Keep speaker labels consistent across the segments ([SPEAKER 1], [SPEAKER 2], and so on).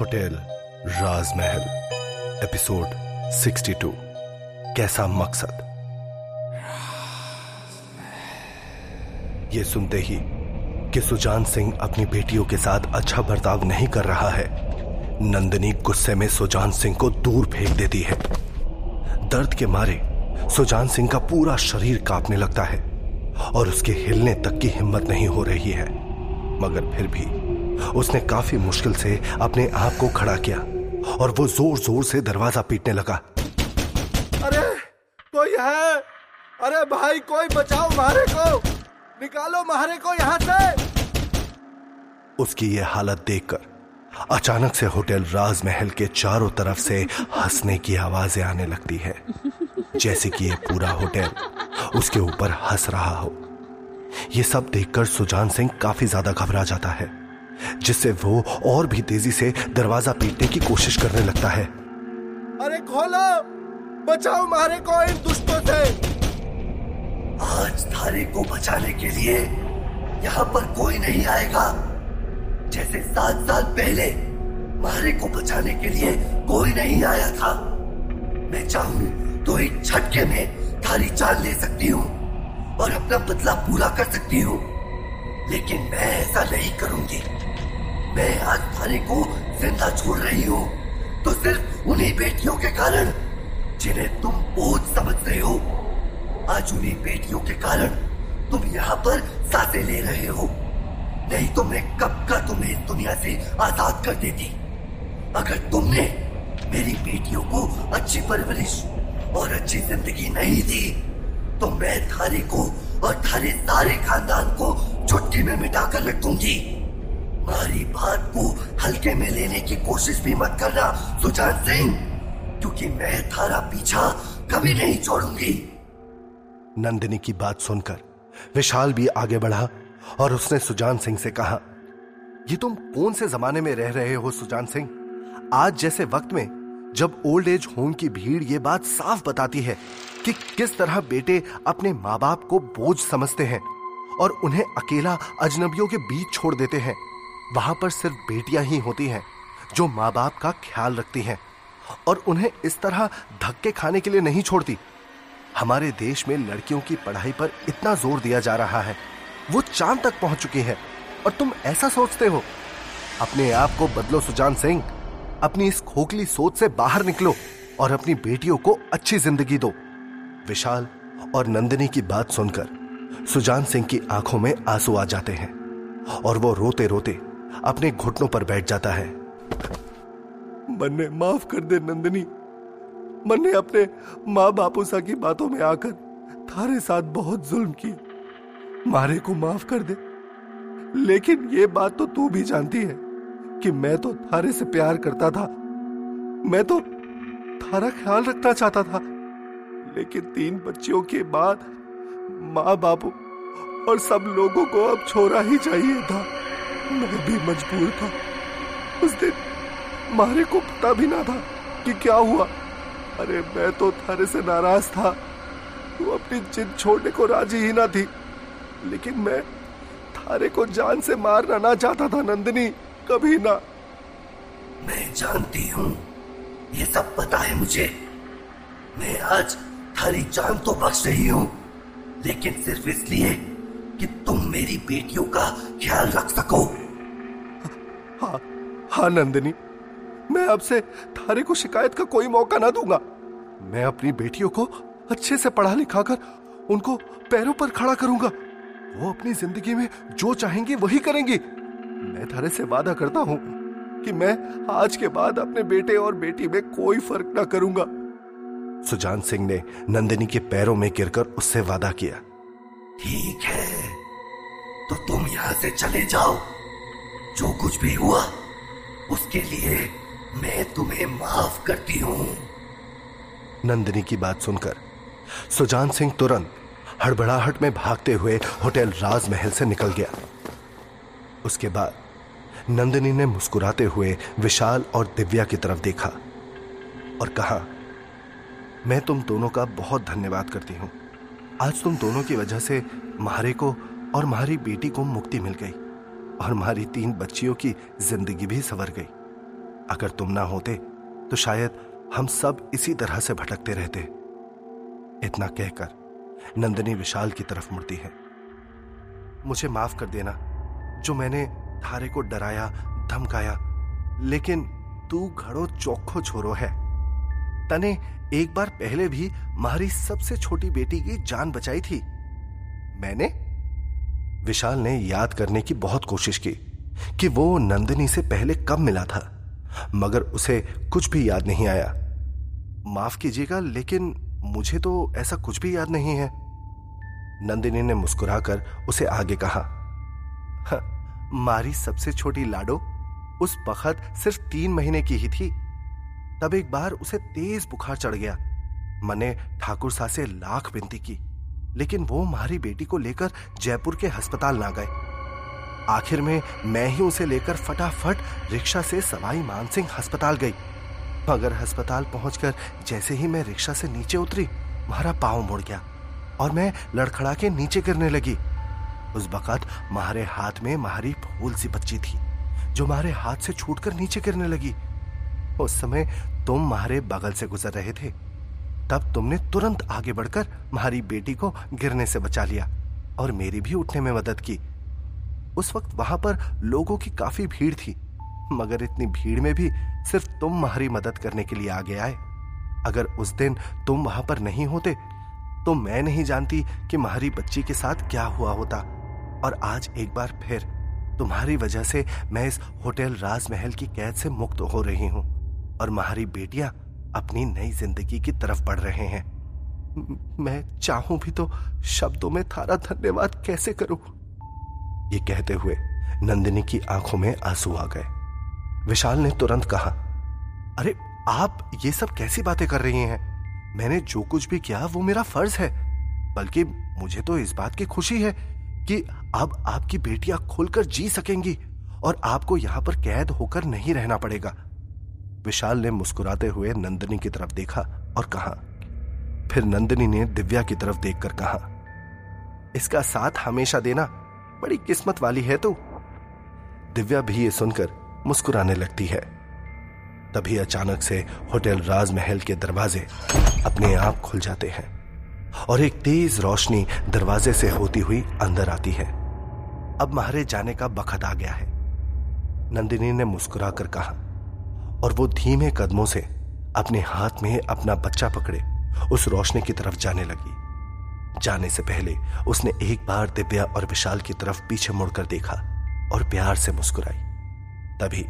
[SPEAKER 1] Hotel राजमहल, episode 62 कैसा मकसद? ये सुनते ही कि सुजान सिंह अपनी बेटियों के साथ अच्छा बर्ताव नहीं कर रहा है, नंदिनी गुस्से में सुजान सिंह को दूर फेंक देती है। दर्द के मारे सुजान सिंह का पूरा शरीर कांपने लगता है और उसके हिलने तक की हिम्मत नहीं हो रही है। मगर फिर भी उसने काफ़ी मुश्किल से अपने आप को खड़ा किया और वो ज़ोर ज़ोर से दरवाज़ा पीटने लगा।
[SPEAKER 2] अरे कोई है? अरे भाई कोई बचाओ मारे को। निकालो मारे को यहाँ से।
[SPEAKER 1] उसकी ये हालत देखकर अचानक से होटल राजमहल के चारों तरफ़ से हंसने की आवाज़ें आने लगती है। जैसे कि ये पूरा होटल उसके ऊपर हंस रहा हो। ये सब देखकर सुजान सिंह काफ़ी ज़्यादा घबरा जाता है। जिससे वो और भी तेज़ी से दरवाज़ा पीटने की कोशिश करने लगता है।
[SPEAKER 2] अरे खोलो! बचाओ मारे को इन दुष्टों से।
[SPEAKER 3] आज थारे को बचाने के लिए यहाँ पर कोई नहीं आएगा। जैसे सात साल पहले मारे को बचाने के लिए कोई नहीं आया था। मैं चाहूँ तो एक झटके में थारी जान ले सकती हूँ और अपना बदला पूरा कर सकती हूँ। लेकिन मैं ऐसा नहीं करूँगी। मैं थारे को ज़िंदा छोड़ रही हूँ। तो सिर्फ़ उन्हीं बेटियों के कारण, जिन्हें तुम बोझ समझ रहे हो। आज उन्हीं बेटियों के कारण तुम यहाँ पर साँसें ले रहे हो। नहीं तो मैं कब का तुम्हें दुनिया से आज़ाद कर देती? अगर तुमने मेरी बेटियों को अच्छी परवरिश और अच्छी ज़िंदगी नहीं दी तो मैं थारे को और थारे सारे खानदान को छुट्टी में मिटाकर रख दूँगी। हमारी बात को हल्के में लेने की कोशिश भी मत करना सुजान सिंह क्योंकि मैं थारा पीछा कभी नहीं छोड़ूँगी।
[SPEAKER 1] नंदिनी की बात सुनकर विशाल भी आगे बढ़ा और उसने सुजान सिंह से कहा, ये तुम कौन से जमाने में रह रहे हो सुजान सिंह? आज जैसे वक्त में जब ओल्ड एज होम की भीड़ ये बात साफ़ बताती है कि किस तरह बेटे अपने माँ बाप को बोझ समझते हैं और उन्हें अकेला अजनबियों के बीच छोड़ देते हैं। वहाँ पर सिर्फ़ बेटियाँ ही होती हैं, जो माँ बाप का ख्याल रखती हैं और उन्हें इस तरह धक्के खाने के लिए नहीं छोड़ती। हमारे देश में लड़कियों की पढ़ाई पर इतना ज़ोर दिया जा रहा है। वो चाँद तक पहुँच चुकी है और तुम ऐसा सोचते हो। अपने आप को बदलो, सुजान सिंह। अपनी इस खोखली सोच से बाहर निकलो और अपनी बेटियों को अच्छी ज़िंदगी दो। विशाल और नंदिनी की बात सुनकर सुजान सिंह की आँखों में आँसू आ जाते हैं और वो रोते रोते अपने घुटनों पर बैठ जाता है।
[SPEAKER 2] मन्ने, माफ़ कर दे नंदिनी। मन्ने अपने माँ बापूसा की बातों में आकर थारे साथ बहुत जुल्म की। मारे को माफ़ कर दे। लेकिन ये बात तो तू भी जानती है कि मैं तो थारे से प्यार करता था। मैं तो थारा ख्याल रखना चाहता था। लेकिन तीन बच्चियों के बाद माँ बापू और सब लोगों को अब छोरा ही चाहिए था। मैं भी मजबूर था। उस दिन मारे को पता भी ना था कि क्या हुआ। अरे, मैं तो थारे से नाराज़ था। तू अपनी जिद छोड़ने को राज़ी ही ना थी। लेकिन मैं थारे को जान से मारना ना चाहता था, नंदिनी। कभी ना।
[SPEAKER 3] मैं जानती हूँ। ये सब पता है मुझे। मैं आज थारी जान तो बख्श रही हूँ। लेकिन सिर्फ़ इसलिए कि तुम मेरी बेटियों का ख्याल रख सको।
[SPEAKER 2] हाँ हाँ नंदिनी। मैं अब से थारे को शिकायत का कोई मौका ना दूँगा। मैं अपनी बेटियों को अच्छे से पढ़ा लिखा कर उनको पैरों पर खड़ा करूँगा। वो अपनी ज़िंदगी में जो चाहेंगी वही करेंगी। मैं थारे से वादा करता हूँ कि मैं आज के बाद अपने बेटे और बेटी में कोई फ़र्क ना करूँगा।
[SPEAKER 1] सुजान सिंह ने नंदिनी के पैरों में गिरकर उससे वादा किया।
[SPEAKER 3] ठीक है तो तुम यहाँ से चले जाओ। जो कुछ भी हुआ, उसके लिए मैं तुम्हें माफ़ करती हूँ।
[SPEAKER 1] नंदिनी की बात सुनकर सुजान सिंह तुरंत हड़बड़ाहट में भागते हुए होटल राजमहल से निकल गया। उसके बाद नंदिनी ने मुस्कुराते हुए विशाल और दिव्या की तरफ़ देखा और कहा, मैं तुम दोनों का बहुत धन्यवाद करती हूँ। आज तुम दोनों की वजह से महारे को और महारी बेटी को मुक्ति मिल गई। और हमारी तीन बच्चियों की ज़िंदगी भी संवर गई। अगर तुम ना होते तो शायद हम सब इसी तरह से भटकते रहते। इतना कहकर नंदिनी विशाल की तरफ़ मुड़ती है। मुझे माफ़ कर देना, जो मैंने थारे को डराया, धमकाया, लेकिन तू घड़ो चौखो छोरो है। तने एक बार पहले भी हमारी सबसे छोटी बेटी की जान बचाई थी। मैंने विशाल ने याद करने की बहुत कोशिश की कि वो नंदिनी से पहले कब मिला था, मगर उसे कुछ भी याद नहीं आया। माफ़ कीजिएगा, लेकिन मुझे तो ऐसा कुछ भी याद नहीं है। नंदिनी ने मुस्कुराकर उसे आगे कहा मारी सबसे छोटी लाडो उस बखत सिर्फ़ तीन महीने की ही थी। तब एक बार उसे तेज बुखार चढ़ गया। मैंने ठाकुर सा से लाख विनती की। लेकिन वो हमारी बेटी को लेकर जयपुर के अस्पताल ना गए। आखिर में मैं ही उसे लेकर फटाफट रिक्शा से सवाई मानसिंह अस्पताल गई। मगर अस्पताल पहुंचकर जैसे ही मैं रिक्शा से नीचे उतरी, मारा पाँव मुड़ गया और मैं लड़खड़ा के नीचे गिरने लगी। उस वक़्त मारे हाथ में मारी फूल सी बच्ची थी, जो मारे हाथ से छूटकर नीचे गिरने लगी। उस समय तुम मारे बगल से गुजर रहे थे। तब तुमने तुरंत आगे बढ़कर मारी बेटी को गिरने से बचा लिया और मेरी भी उठने में मदद की। उस वक्त वहाँ पर लोगों की काफ़ी भीड़ थी, मगर इतनी भीड़ में भी सिर्फ़ तुम हमारी मदद करने के लिए आगे आए। अगर उस दिन तुम वहाँ पर नहीं होते तो मैं नहीं जानती कि मारी बच्ची के साथ क्या हुआ होता। और आज एक बार फिर तुम्हारी वजह से मैं इस होटल राजमहल की कैद से मुक्त हो रही हूँ और मारी बेटियाँ अपनी नई ज़िंदगी की तरफ़ बढ़ रहे हैं। मैं चाहूँ भी तो शब्दों में थारा धन्यवाद कैसे करूँ? ये कहते हुए नंदिनी की आँखों में आँसू आ गए। विशाल ने तुरंत कहा, अरे, आप ये सब कैसी बातें कर रही हैं? मैंने जो कुछ भी किया, वो मेरा फ़र्ज़ है। बल्कि मुझे तो इस बात की खुशी है कि अब आपकी बेटियाँ खुलकर जी सकेंगी और आपको यहाँ पर कैद होकर नहीं रहना पड़ेगा। विशाल ने मुस्कुराते हुए नंदिनी की तरफ़ देखा और कहा, फिर नंदिनी ने दिव्या की तरफ़ देखकर कहा, इसका साथ हमेशा देना बड़ी किस्मत वाली है तू। दिव्या भी ये सुनकर मुस्कुराने लगती है। तभी अचानक से होटल राजमहल के दरवाजे अपने आप खुल जाते हैं और एक तेज रोशनी दरवाजे से होती हुई अंदर आती है। अब महारे जाने का बखत आ गया है। नंदिनी ने मुस्कुराकर कहा और वो धीमे कदमों से अपने हाथ में अपना बच्चा पकड़े, उस रोशनी की तरफ़ जाने लगी। जाने से पहले उसने एक बार दिव्या और विशाल की तरफ़ पीछे मुड़कर देखा और प्यार से मुस्कुराई। तभी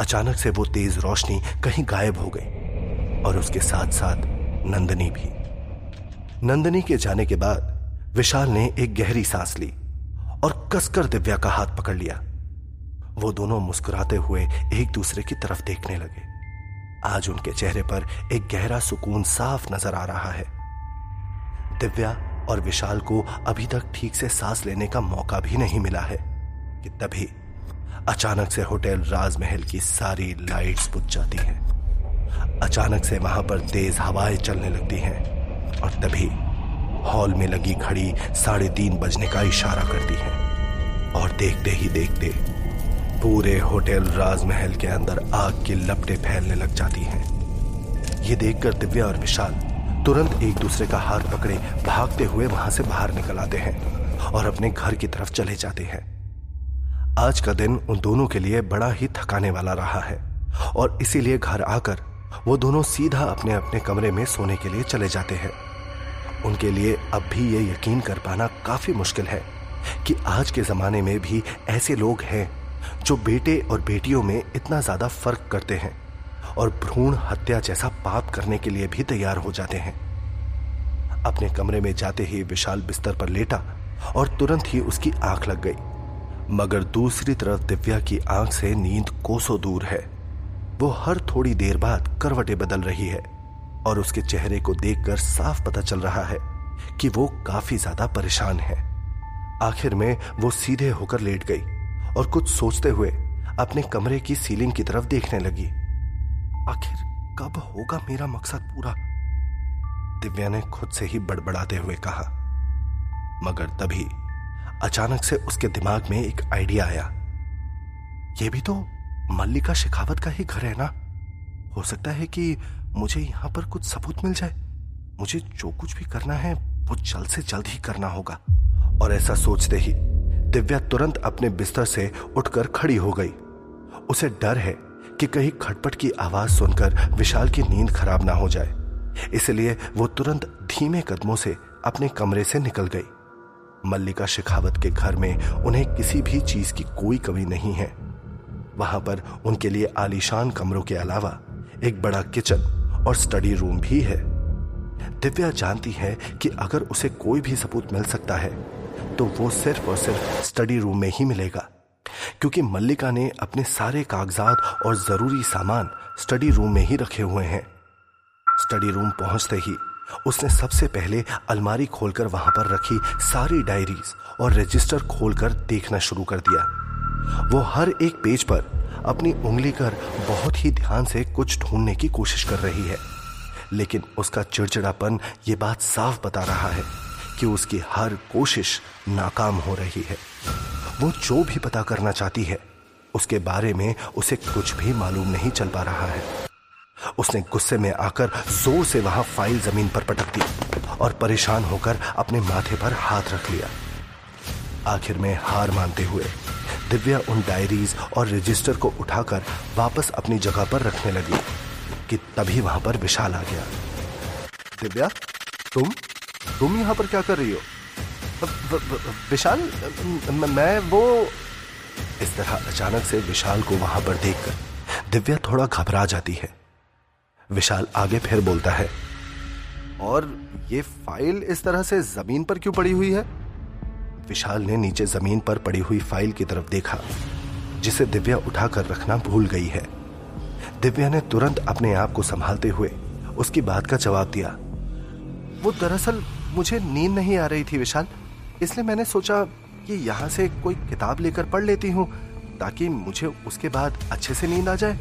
[SPEAKER 1] अचानक से वो तेज रोशनी कहीं गायब हो गई और उसके साथ साथ नंदनी भी। नंदनी के जाने के बाद विशाल ने एक गहरी सांस ली और कसकर दिव्या का हाथ पकड़ लिया। वो दोनों मुस्कुराते हुए एक दूसरे की तरफ़ देखने लगे। आज उनके चेहरे पर एक गहरा सुकून साफ़ नज़र आ रहा है। दिव्या और विशाल को अभी तक ठीक से सांस लेने का मौका भी नहीं मिला है, कि तभी अचानक से होटल राजमहल की सारी लाइट्स बुझ जाती हैं। अचानक से वहाँ पर तेज हवाएँ चलने लगती हैं और तभी हॉल में लगी घड़ी साढ़े तीन बजने का इशारा करती है। और देखते ही देखते पूरे होटल राजमहल के अंदर आग की लपटें फैलने लग जाती हैं। ये देखकर दिव्या और विशाल तुरंत एक दूसरे का हाथ पकड़े भागते हुए वहाँ से बाहर निकल आते हैं और अपने घर की तरफ़ चले जाते हैं। आज का दिन उन दोनों के लिए बड़ा ही थकाने वाला रहा है और इसीलिए घर आकर वो दोनों सीधा अपने अपने कमरे में सोने के लिए चले जाते हैं। उनके लिए अब भी ये यकीन कर पाना काफ़ी मुश्किल है कि आज के जमाने में भी ऐसे लोग हैं जो बेटे और बेटियों में इतना ज़्यादा फ़र्क करते हैं और भ्रूण हत्या जैसा पाप करने के लिए भी तैयार हो जाते हैं। अपने कमरे में जाते ही विशाल बिस्तर पर लेटा और तुरंत ही उसकी आँख लग गई। मगर दूसरी तरफ़ दिव्या की आँख से नींद कोसों दूर है। वो हर थोड़ी देर बाद करवटे बदल रही है और उसके चेहरे को देखकर साफ़ पता चल रहा है कि वो काफ़ी ज़्यादा परेशान है। आखिर में वो सीधे होकर लेट गई। और कुछ सोचते हुए अपने कमरे की सीलिंग की तरफ़ देखने लगी। आखिर कब होगा मेरा मकसद पूरा? दिव्या ने खुद से ही बड़बड़ाते हुए कहा। मगर तभी अचानक से उसके दिमाग में एक आइडिया आया। यह भी तो मल्लिका शेखावत का ही घर है ना? हो सकता है कि मुझे यहाँ पर कुछ सबूत मिल जाए। मुझे जो कुछ भी करना है, वो जल्द से जल्द ही करना होगा। और ऐसा सोचते ही दिव्या तुरंत अपने बिस्तर से उठकर खड़ी हो गई। उसे डर है कि कहीं खटपट की आवाज़ सुनकर विशाल की नींद खराब ना हो जाए। इसलिए वो तुरंत धीमे कदमों से अपने कमरे से निकल गई। मल्लिका शेखावत के घर में उन्हें किसी भी चीज़ की कोई कमी नहीं है। वहाँ पर उनके लिए आलीशान कमरों के अलावा एक बड़ा किचन और स्टडी रूम भी है। दिव्या जानती है कि अगर उसे कोई भी सबूत मिल सकता है तो वो सिर्फ़ और सिर्फ़ स्टडी रूम में ही मिलेगा। क्योंकि मल्लिका ने अपने सारे कागजात और ज़रूरी सामान स्टडी रूम में ही रखे हुए हैं। स्टडी रूम पहुँचते ही उसने सबसे पहले अलमारी खोलकर वहाँ पर रखी सारी डायरीज और रजिस्टर खोलकर देखना शुरू कर दिया। वो हर एक पेज पर अपनी उंगली कर बहुत ही ध्यान से कुछ ढूँढने की कोशिश कर रही है। लेकिन उसका चिड़चिड़ापन ये बात साफ़ बता रहा है। कि उसकी हर कोशिश नाकाम हो रही है। वो जो भी पता करना चाहती है, उसके बारे में उसे कुछ भी मालूम नहीं चल पा रहा है। उसने गुस्से में आकर ज़ोर से वहाँ फ़ाइल ज़मीन पर पटक दी और परेशान होकर अपने माथे पर हाथ रख लिया। आखिर में हार मानते हुए दिव्या उन डायरीज और रजिस्टर को उठाकर वापस अपनी जगह पर रखने लगी कि तभी वहाँ पर विशाल आ गया। दिव्या, तुम? तुम यहाँ पर क्या कर रही हो? विशाल मैं वो इस तरह अचानक से विशाल को वहाँ पर देखकर दिव्या थोड़ा घबरा जाती है। विशाल आगे फिर बोलता है, और ये फ़ाइल इस तरह से ज़मीन पर क्यों पड़ी हुई है? विशाल ने नीचे ज़मीन पर पड़ी हुई फ़ाइल की तरफ़ देखा, जिसे दिव्या उठाकर रखना भूल गई है। दिव्या ने तुरंत अपने आप को संभालते हुए उसकी बात का जवाब दिया। वो दरअसल मुझे नींद नहीं आ रही थी विशाल, इसलिए मैंने सोचा कि यहाँ से कोई किताब लेकर पढ़ लेती हूँ, ताकि मुझे उसके बाद अच्छे से नींद आ जाए।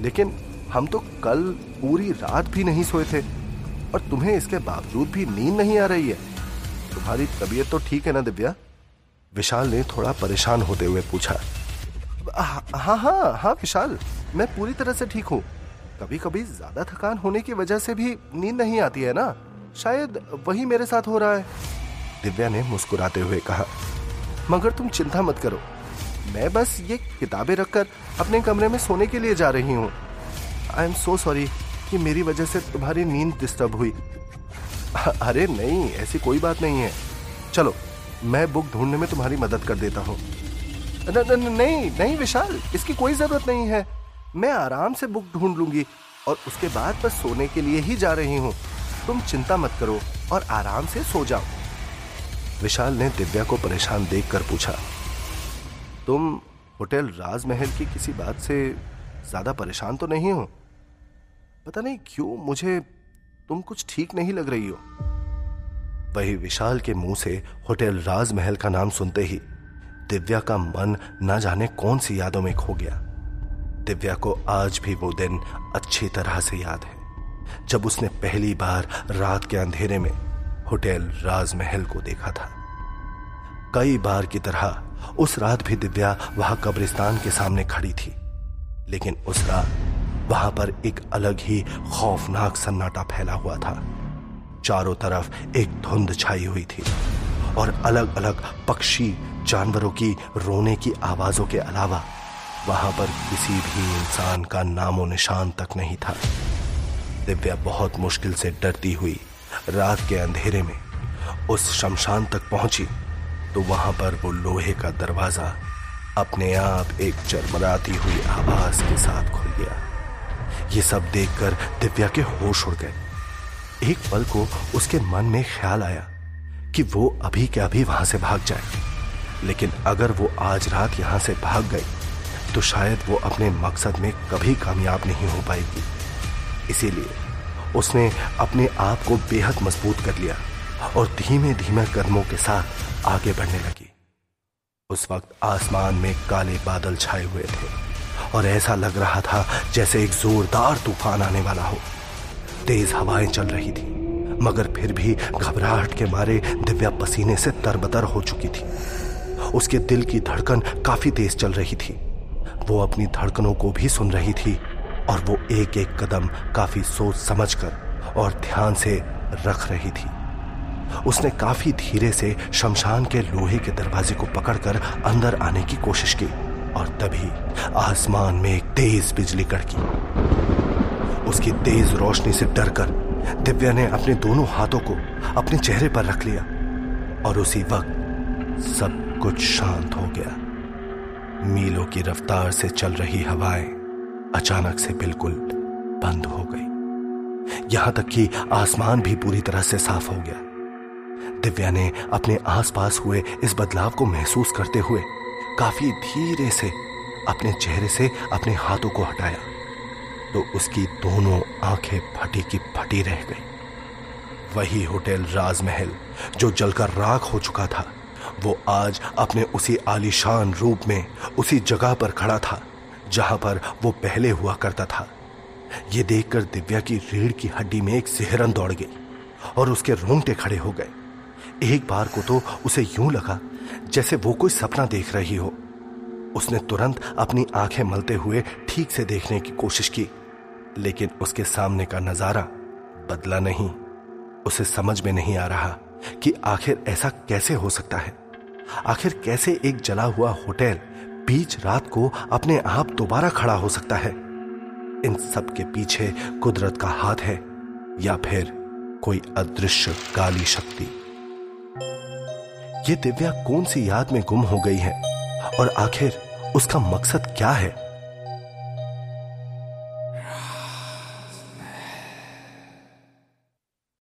[SPEAKER 1] लेकिन हम तो कल पूरी रात भी नहीं सोए थे, और तुम्हें इसके बावजूद भी नींद नहीं आ रही है। तुम्हारी तबीयत तो ठीक है ना, दिव्या? विशाल ने थोड़ा परेशान होते हुए पूछा। हाँ हाँ हाँ विशाल, मैं पूरी तरह से ठीक हूँ। कभी कभी ज़्यादा थकान होने की वजह से भी नींद नहीं आती है ना? शायद वही मेरे साथ हो रहा है। दिव्या ने मुस्कुराते हुए कहा, मगर तुम चिंता मत करो। मैं बस ये किताबें रखकर अपने कमरे में सोने के लिए जा रही हूँ। आई एम सो सॉरी कि मेरी वजह से तुम्हारी नींद डिस्टर्ब हुई। अरे नहीं, ऐसी कोई बात नहीं है। चलो, मैं बुक ढूँढने में तुम्हारी मदद कर देता हूँ। नहीं नहीं विशाल, इसकी कोई ज़रूरत नहीं है। मैं आराम से बुक ढूंढ लूँगी और उसके बाद बस सोने के लिए ही जा रही हूँ। तुम चिंता मत करो और आराम से सो जाओ। विशाल ने दिव्या को परेशान देखकर पूछा, तुम होटल राजमहल की किसी बात से ज़्यादा परेशान तो नहीं हो? पता नहीं क्यों मुझे तुम कुछ ठीक नहीं लग रही हो? वही विशाल के मुँह से होटल राजमहल का नाम सुनते ही दिव्या का मन न जाने कौन सी यादों में खो गया। दिव्या को आज भी वो दिन अच्छी तरह से याद है। जब उसने पहली बार रात के अंधेरे में होटल राजमहल को देखा था। कई बार की तरह उस रात भी दिव्या वहाँ कब्रिस्तान के सामने खड़ी थी, लेकिन उस रात वहाँ पर एक अलग ही खौफनाक सन्नाटा फैला हुआ था। चारों तरफ़ एक धुंध छाई हुई थी और अलग अलग पक्षी जानवरों की रोने की आवाजों के अलावा वहाँ पर किसी भी इंसान का नामो निशान तक नहीं था। दिव्या बहुत मुश्किल से डरती हुई रात के अंधेरे में उस शमशान तक पहुँची तो वहाँ पर वो लोहे का दरवाज़ा अपने आप एक चरमराती हुई आवाज़ के साथ खुल गया। ये सब देखकर दिव्या के होश उड़ गए। एक पल को उसके मन में ख्याल आया कि वो अभी के अभी वहाँ से भाग जाए। लेकिन अगर वो आज रात यहाँ से भाग गई तो शायद वो अपने मकसद में कभी कामयाब नहीं हो पाएगी। इसीलिए उसने अपने आप को बेहद मज़बूत कर लिया और धीमे धीमे कदमों के साथ आगे बढ़ने लगी। उस वक्त आसमान में काले बादल छाए हुए थे और ऐसा लग रहा था जैसे एक जोरदार तूफ़ान आने वाला हो। तेज हवाएँ चल रही थी, मगर फिर भी घबराहट के मारे दिव्या पसीने से तरबतर हो चुकी थी। उसके दिल की धड़कन काफ़ी तेज चल रही थी। वो अपनी धड़कनों को भी सुन रही थी और वो एक एक कदम काफ़ी सोच समझकर और ध्यान से रख रही थी। उसने काफ़ी धीरे से शमशान के लोहे के दरवाजे को पकड़कर अंदर आने की कोशिश की और तभी आसमान में एक तेज बिजली कड़की। उसकी तेज रोशनी से डरकर दिव्या ने अपने दोनों हाथों को अपने चेहरे पर रख लिया और उसी वक्त सब कुछ शांत हो गया। मीलों की रफ्तार से चल रही हवाएँ अचानक से बिल्कुल बंद हो गई। यहाँ तक कि आसमान भी पूरी तरह से साफ़ हो गया। दिव्या ने अपने आसपास हुए इस बदलाव को महसूस करते हुए काफ़ी धीरे से अपने चेहरे से अपने हाथों को हटाया। तो उसकी दोनों आँखें फटी की फटी रह गई। वही होटल राजमहल, जो जलकर राख हो चुका था, वो आज अपने उसी आलीशान रूप में उसी जगह पर खड़ा था। जहाँ पर वो पहले हुआ करता था। ये देखकर दिव्या की रीढ़ की हड्डी में एक सिहरन दौड़ गई और उसके रोंगटे खड़े हो गए। एक बार को तो उसे यूँ लगा जैसे वो कोई सपना देख रही हो। उसने तुरंत अपनी आँखें मलते हुए ठीक से देखने की कोशिश की, लेकिन उसके सामने का नज़ारा बदला नहीं। उसे समझ में नहीं आ रहा कि आखिर ऐसा कैसे हो सकता है। आखिर कैसे एक जला हुआ होटल बीच रात को अपने आप दोबारा खड़ा हो सकता है। इन सब के पीछे कुदरत का हाथ है, या फिर कोई अदृश्य काली शक्ति। ये दिव्या कौन सी याद में गुम हो गई है? और आखिर उसका मकसद क्या है?